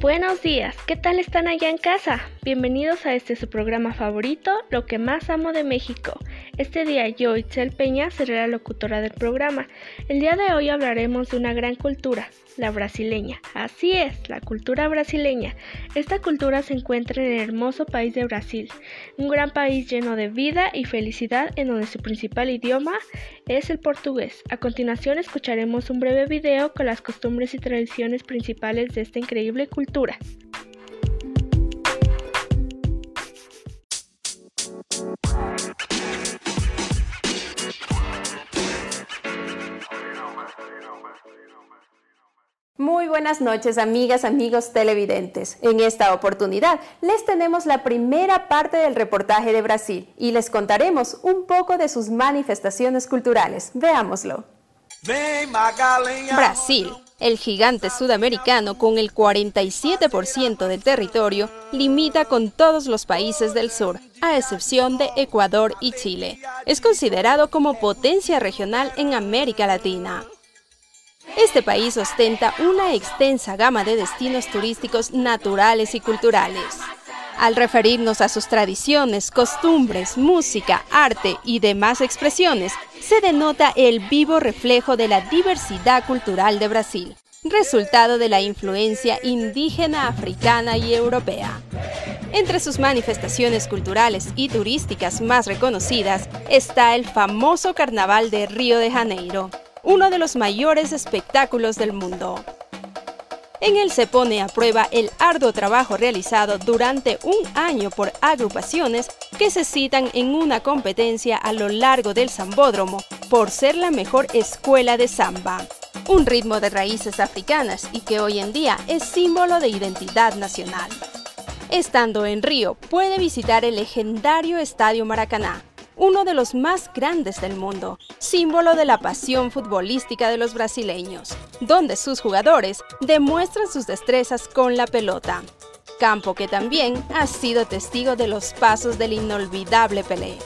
Buenos días, ¿qué tal están allá en casa? Bienvenidos a este su programa favorito, Lo que más amo de México. Este día yo, Itzel Peña, seré la locutora del programa. El día de hoy hablaremos de una gran cultura, la brasileña. Así es, la cultura brasileña. Esta cultura se encuentra en el hermoso país de Brasil, un gran país lleno de vida y felicidad en donde su principal idioma es el portugués. A continuación escucharemos un breve video con las costumbres y tradiciones principales de esta increíble cultura. Muy buenas noches, amigas, amigos televidentes. En esta oportunidad les tenemos la primera parte del reportaje de Brasil y les contaremos un poco de sus manifestaciones culturales. Veámoslo. Brasil, el gigante sudamericano con el 47% del territorio, limita con todos los países del sur, a excepción de Ecuador y Chile. Es considerado como potencia regional en América Latina. Este país ostenta una extensa gama de destinos turísticos naturales y culturales. Al referirnos a sus tradiciones, costumbres, música, arte y demás expresiones, se denota el vivo reflejo de la diversidad cultural de Brasil, resultado de la influencia indígena, africana y europea. Entre sus manifestaciones culturales y turísticas más reconocidas está el famoso Carnaval de Río de Janeiro, uno de los mayores espectáculos del mundo. En él se pone a prueba el arduo trabajo realizado durante un año por agrupaciones que se citan en una competencia a lo largo del Zambódromo por ser la mejor escuela de samba, un ritmo de raíces africanas y que hoy en día es símbolo de identidad nacional. Estando en Río, puede visitar el legendario Estadio Maracaná, uno de los más grandes del mundo, símbolo de la pasión futbolística de los brasileños, donde sus jugadores demuestran sus destrezas con la pelota. Campo que también ha sido testigo de los pasos del inolvidable Pelé.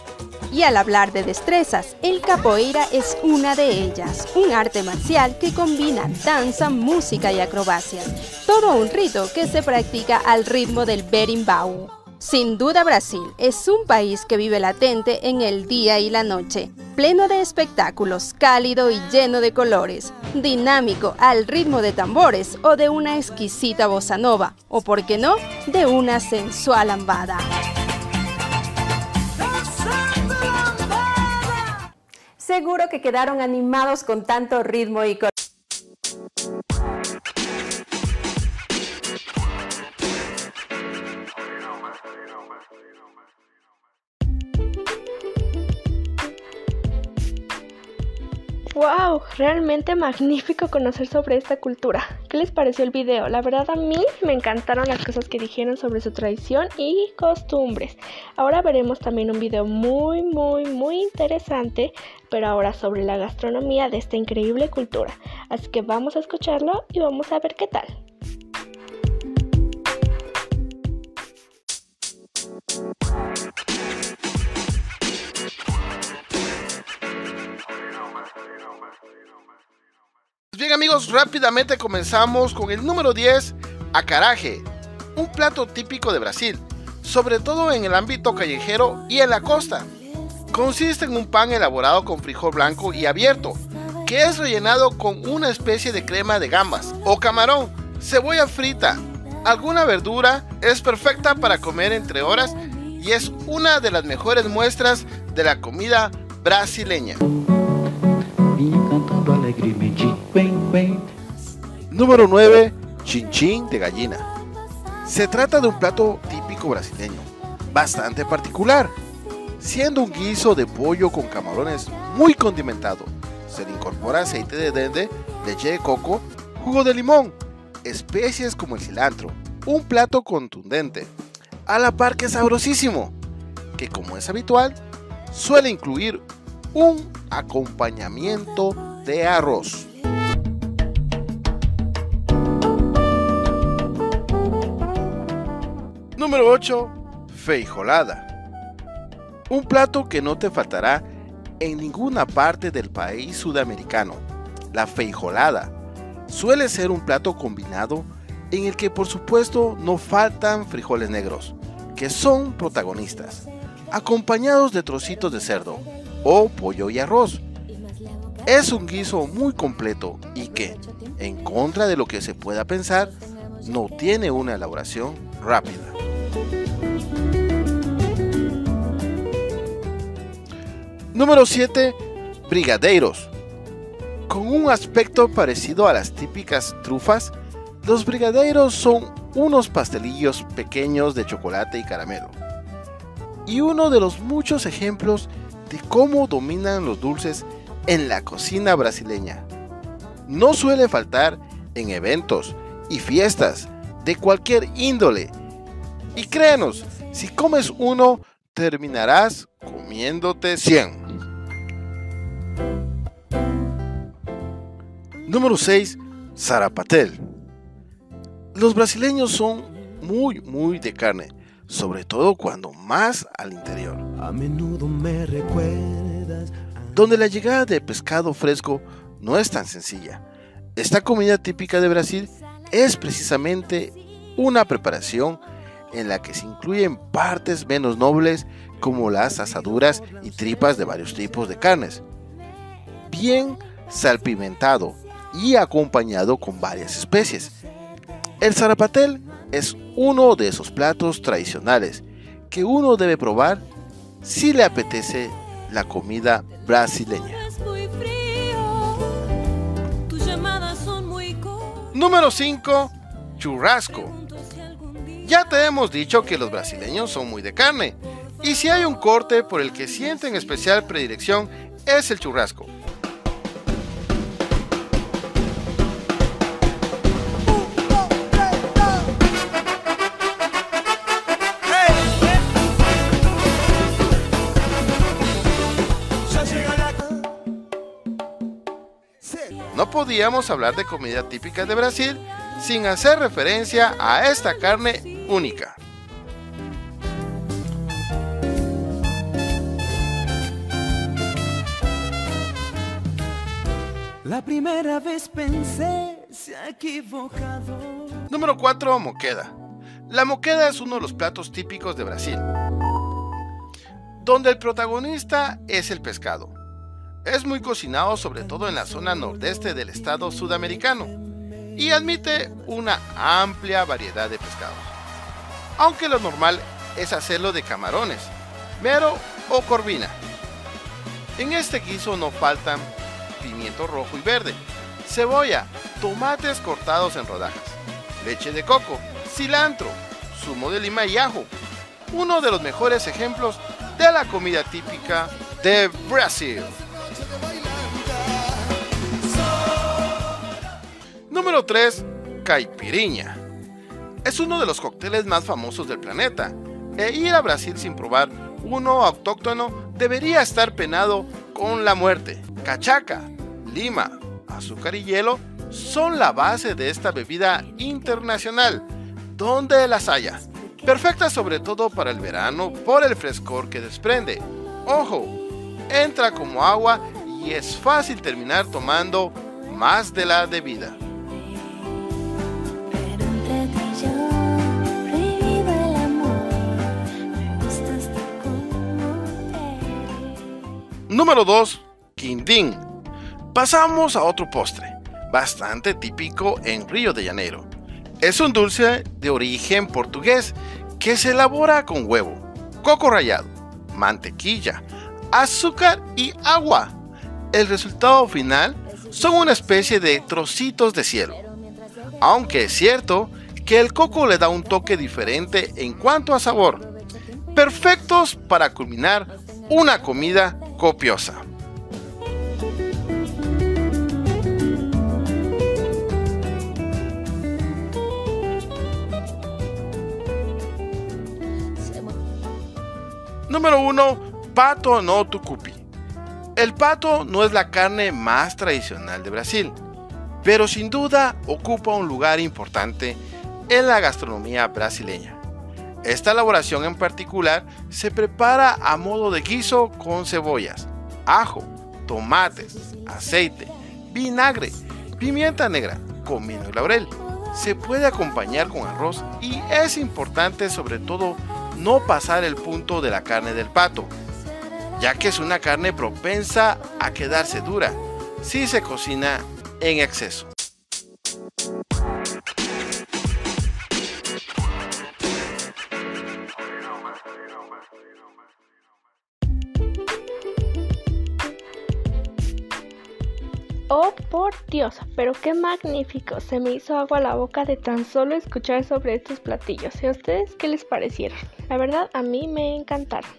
Y al hablar de destrezas, el capoeira es una de ellas, un arte marcial que combina danza, música y acrobacias, todo un rito que se practica al ritmo del berimbau. Sin duda Brasil es un país que vive latente en el día y la noche, pleno de espectáculos, cálido y lleno de colores, dinámico al ritmo de tambores o de una exquisita bossa nova, o por qué no, de una sensual lambada. Seguro que quedaron animados con tanto ritmo y color. Realmente magnífico conocer sobre esta cultura. ¿Qué les pareció el video? La verdad a mí me encantaron las cosas que dijeron sobre su tradición y costumbres. Ahora veremos también un video muy, muy, muy interesante, pero ahora sobre la gastronomía de esta increíble cultura. Así que vamos a escucharlo y vamos a ver qué tal. Bien amigos, rápidamente comenzamos con el número 10, acaraje, un plato típico de Brasil, sobre todo en el ámbito callejero y en la costa. Consiste en un pan elaborado con frijol blanco y abierto, que es rellenado con una especie de crema de gambas o camarón, cebolla frita, alguna verdura, es perfecta para comer entre horas y es una de las mejores muestras de la comida brasileña. Número 9. Chinchín de gallina. Se trata de un plato típico brasileño, bastante particular, siendo un guiso de pollo con camarones muy condimentado. Se le incorpora aceite de dende, leche de coco, jugo de limón, especies como el cilantro, un plato contundente, a la par que sabrosísimo, que como es habitual, suele incluir un acompañamiento de arroz. Número 8. Feijolada. Un plato que no te faltará en ninguna parte del país sudamericano. La feijolada suele ser un plato combinado en el que por supuesto no faltan frijoles negros, que son protagonistas, acompañados de trocitos de cerdo o pollo y arroz. Es un guiso muy completo y que, en contra de lo que se pueda pensar, no tiene una elaboración rápida. Número 7. Brigadeiros. Con un aspecto parecido a las típicas trufas, los brigadeiros son unos pastelillos pequeños de chocolate y caramelo. Y uno de los muchos ejemplos de cómo dominan los dulces en la cocina brasileña. No suele faltar en eventos y fiestas de cualquier índole. Y créanos, si comes uno, terminarás comiéndote 100. Número 6. Zarapatel. Los brasileños son muy, muy de carne, sobre todo cuando más al interior. A menudo me recuerdas. Donde la llegada de pescado fresco no es tan sencilla. Esta comida típica de Brasil es precisamente una preparación en la que se incluyen partes menos nobles como las asaduras y tripas de varios tipos de carnes. Bien salpimentado y acompañado con varias especies. El zarapatel es uno de esos platos tradicionales que uno debe probar si le apetece la comida brasileña. Número 5. Churrasco. Ya te hemos dicho que los brasileños son muy de carne, y si hay un corte por el que sienten especial predilección es el churrasco. No podíamos hablar de comida típica de Brasil sin hacer referencia a esta carne única. La primera vez pensé se ha equivocado. Número 4. Moqueda. La moqueda es uno de los platos típicos de Brasil, donde el protagonista es el pescado. Es muy cocinado sobre todo en la zona nordeste del estado sudamericano y admite una amplia variedad de pescados. Aunque lo normal es hacerlo de camarones, mero o corvina. En este guiso no faltan pimiento rojo y verde, cebolla, tomates cortados en rodajas, leche de coco, cilantro, zumo de lima y ajo. Uno de los mejores ejemplos de la comida típica de Brasil. Número 3. Caipiriña. Es uno de los cócteles más famosos del planeta. E ir a Brasil sin probar uno autóctono debería estar penado con la muerte. Cachaca, lima, azúcar y hielo son la base de esta bebida internacional, donde las haya. Perfecta sobre todo para el verano por el frescor que desprende. Ojo, entra como agua y es fácil terminar tomando más de la debida. Número 2. Quindín. Pasamos a otro postre, bastante típico en Río de Janeiro. Es un dulce de origen portugués que se elabora con huevo, coco rallado, mantequilla, azúcar y agua. El resultado final son una especie de trocitos de cielo. Aunque es cierto que el coco le da un toque diferente en cuanto a sabor. Perfectos para culminar una comida copiosa. Número 1. Pato no tucupi. El pato no es la carne más tradicional de Brasil, pero sin duda ocupa un lugar importante en la gastronomía brasileña. Esta elaboración en particular se prepara a modo de guiso con cebollas, ajo, tomates, aceite, vinagre, pimienta negra, comino y laurel. Se puede acompañar con arroz y es importante sobre todo no pasar el punto de la carne del pato, ya que es una carne propensa a quedarse dura si se cocina en exceso. Por Dios, pero qué magnífico. Se me hizo agua la boca de tan solo escuchar sobre estos platillos. ¿Y a ustedes qué les parecieron? La verdad, a mí me encantaron.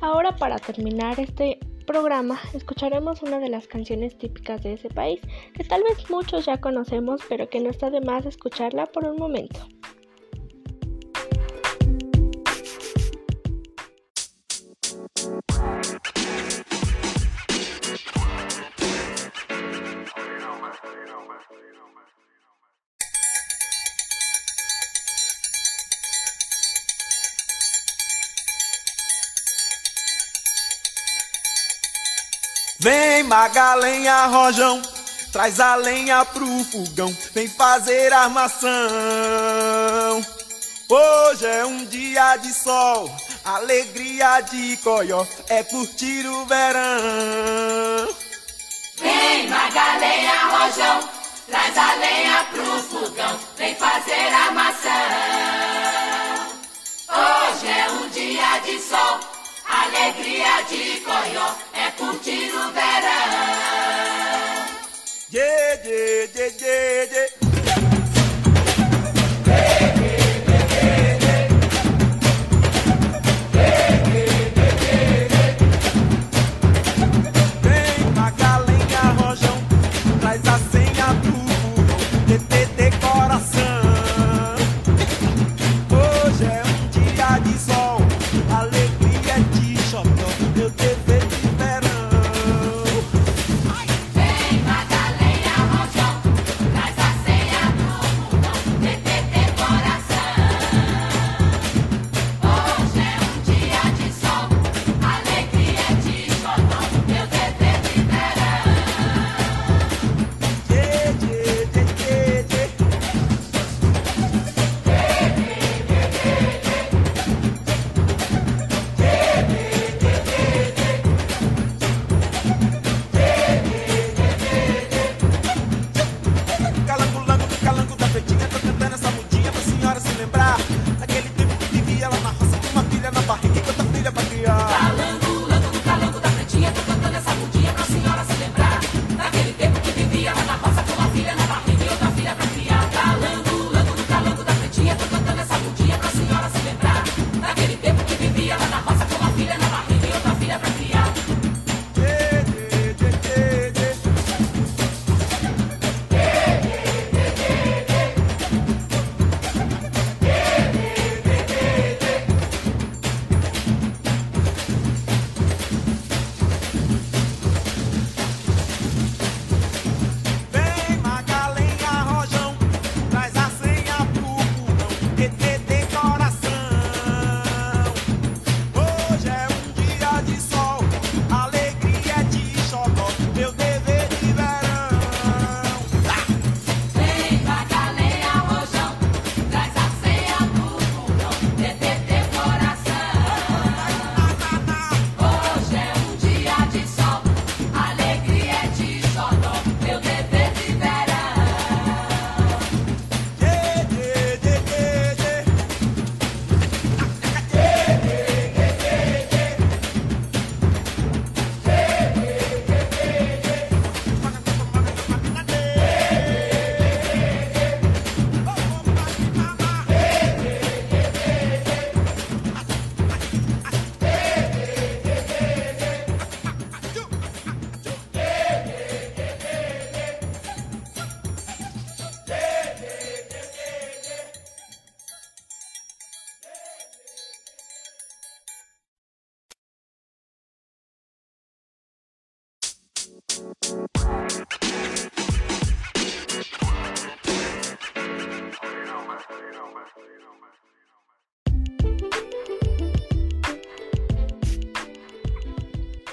Ahora, para terminar este programa, escucharemos una de las canciones típicas de ese país, que tal vez muchos ya conocemos, pero que no está de más escucharla por un momento. Vem Magalenha Rojão, traz a lenha pro fogão, vem fazer armação. Hoje é um dia de sol, alegria de coió, é curtir o verão. Vem Magalenha Rojão, traz a lenha pro fogão, vem fazer armação. Hoje é um dia de sol, alegria de coió, Hoje é um dia de sol, alegria de xodó, meu dever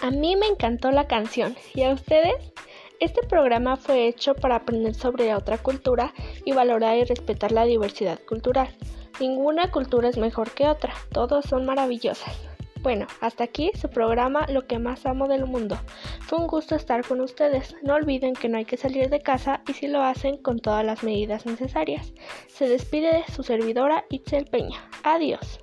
A mí me encantó la canción y a ustedes. Este programa fue hecho para aprender sobre otra cultura y valorar y respetar la diversidad cultural. Ninguna cultura es mejor que otra, todas son maravillosas. Bueno, hasta aquí su programa Lo que más amo del mundo. Fue un gusto estar con ustedes. No olviden que no hay que salir de casa y si lo hacen con todas las medidas necesarias. Se despide de su servidora Itzel Peña. Adiós.